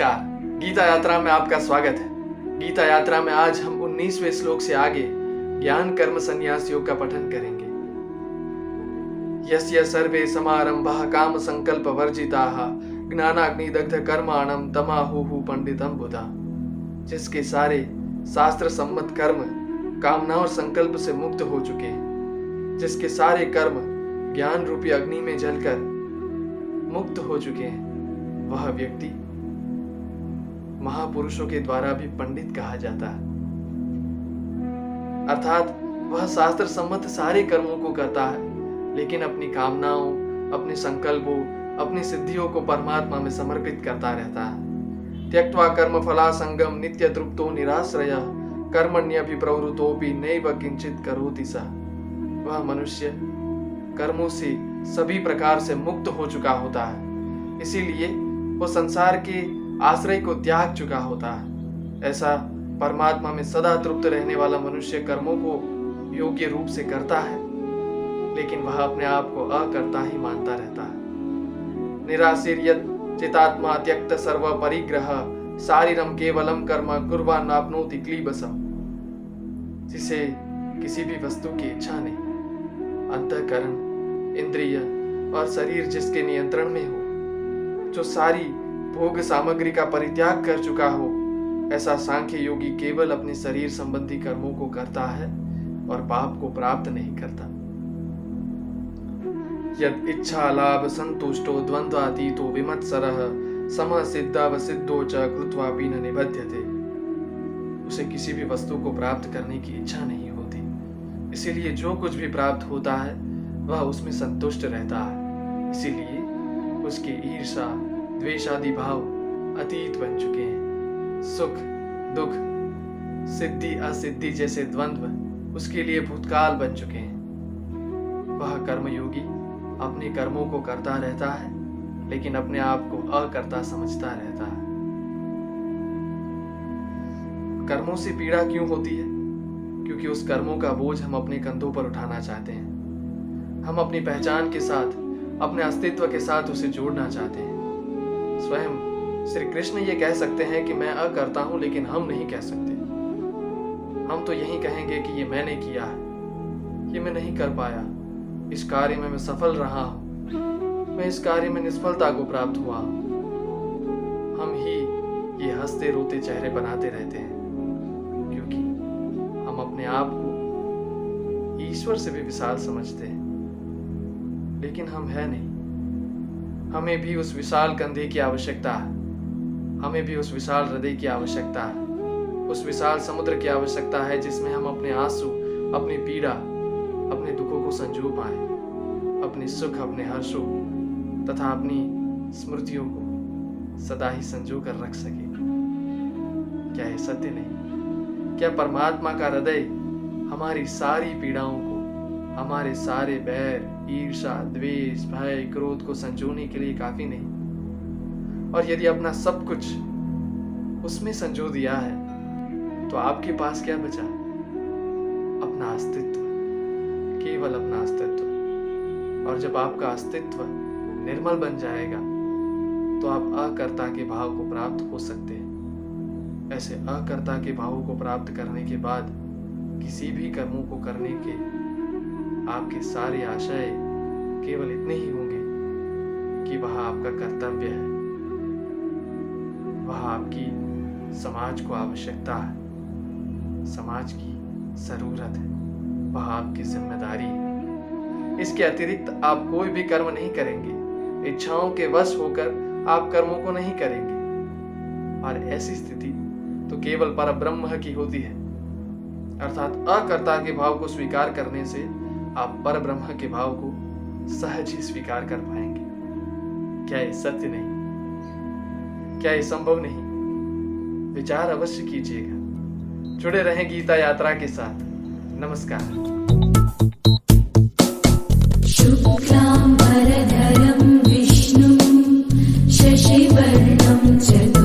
यात्रा में आपका स्वागत है। गीता यात्रा में आज हम 19वें श्लोक से आगे ज्ञान कर्म संन्यास योग का पठन करेंगे। यस्य सर्वे समारंभा काम संकल्प वर्जिता, ज्ञानाग्नि दग्ध कर्माणम तमाहु पंडितम बुधा। जिसके सारे शास्त्र सम्मत कर्म कामना और संकल्प से मुक्त हो चुके हैं। जिसके सारे कर्म ज्ञान रूपी अग्नि में जलकर मुक्त हो चुके हैं, वह व्यक्ति महापुरुषों के द्वारा भी पंडित कहा जाता है। अर्थात, वह शास्त्र सम्मत सारे कर्मों को करता है, लेकिन अपनी कामनाओं, अपने संकल्पों, अपनी सिद्धियों को परमात्मा में समर्पित करता रहता है। त्यक्वा कर्म फला संगम नित्य तृप्तो निराश्रय कर्मण्यभिप्रवृतोपि नैव किंचित करोति सा। वह मनुष्य कर्मों से सभी प्रकार से मुक्त हो चुका होता है। इसीलिए वो संसार के आश्रय को त्याग चुका होता है। ऐसा परमात्मा में सदा तृप्त रहने वाला मनुष्य कर्मों को योग्य रूप से करता है, लेकिन वह अपने आप को अकर्ता ही मानता रहता है। निराशीर्यत चितात्मा त्यक्त सर्व परिग्रह शारीरम केवलम कर्म कुर्बा नापनोति क्लीबसम। जिसे किसी भी वस्तु की इच्छा नहीं। अंतकरण, इंद्रिय और शरीर जिसके नियंत्रण में हो, जो सारी भोग सामग्री का परित्याग कर चुका हो, ऐसा सांख्य योगी केवल अपने शरीर संबंधी कर्मों को करता है और पाप को प्राप्त नहीं करता। यद इच्छा लाभ संतुष्टो द्वंद्वातीतो विमत्सरः सम सिद्धा सिद्धो च कृत्वा न निबध्यते। उसे किसी भी वस्तु को प्राप्त करने की इच्छा नहीं होती। इसीलिए जो कुछ भी प्राप्त होता है, वह उसमें संतुष्ट रहता है। इसीलिए उसके ईर्षा द्वेषादि भाव अतीत बन चुके हैं। सुख, दुख, सिद्धि, असिद्धि जैसे द्वंद्व उसके लिए भूतकाल बन चुके हैं। वह कर्मयोगी अपने कर्मों को करता रहता है, लेकिन अपने आप को अकर्ता समझता रहता है। कर्मों से पीड़ा क्यों होती है? क्योंकि उस कर्मों का बोझ हम अपने कंधों पर उठाना चाहते हैं। हम अपनी पहचान के साथ, अपने अस्तित्व के साथ उसे जोड़ना चाहते हैं। स्वयं श्री कृष्ण ये कह सकते हैं कि मैं अकर्ता हूँ, लेकिन हम नहीं कह सकते। हम तो यही कहेंगे कि ये मैंने किया है। ये मैं नहीं कर पाया। इस कार्य में मैं सफल रहा हूँ। मैं इस कार्य में निष्फलता को प्राप्त हुआ हम ही ये हँसते रोते चेहरे बनाते रहते हैं, क्योंकि हम अपने आप को ईश्वर से भी विशाल समझते हैं। लेकिन हम है नहीं। हमें भी उस विशाल कंधे की आवश्यकता है। हमें भी उस विशाल हृदय की आवश्यकता है। उस विशाल समुद्र की आवश्यकता है जिसमें हम अपने आँसू, अपनी पीड़ा, अपने दुखों को संजो पाए, अपने सुख, अपने हर्षों तथा अपनी स्मृतियों को सदा ही संजो कर रख सके। क्या यह सत्य नहीं? क्या परमात्मा का हृदय हमारी सारी पीड़ाओं हमारे सारे बैर ईर्षा द्वेष, भय, क्रोध को संजोने के लिए काफ़ी नहीं। और यदि अपना सब कुछ उसमें संजो दिया है तो आपके पास क्या बचा? अपना अस्तित्व। केवल अपना अस्तित्व। और जब आपका अस्तित्व निर्मल बन जाएगा तो आप अकर्ता के भाव को प्राप्त हो सकते हैं। ऐसे अकर्ता के भाव को प्राप्त करने के बाद किसी भी कर्मों को करने के आपके सारे आशय केवल इतने ही होंगे कि वह आपका कर्तव्य है। वह आपकी समाज को आवश्यकता है। समाज की ज़रूरत है। वह आपकी ज़िम्मेदारी है। इसके अतिरिक्त आप कोई भी कर्म नहीं करेंगे। इच्छाओं के वश होकर आप कर्मों को नहीं करेंगे। और ऐसी स्थिति तो केवल पर ब्रह्म की होती है। अर्थात अकर्ता के भाव को स्वीकार करने से आप पर ब्रह्म के भाव को सहज ही स्वीकार कर पाएँगे। क्या ये सत्य नहीं? क्या ये संभव नहीं? विचार अवश्य कीजिएगा। जुड़े रहें गीता यात्रा के साथ। नमस्कार। विष्णुं शशिवर्णं चतुर्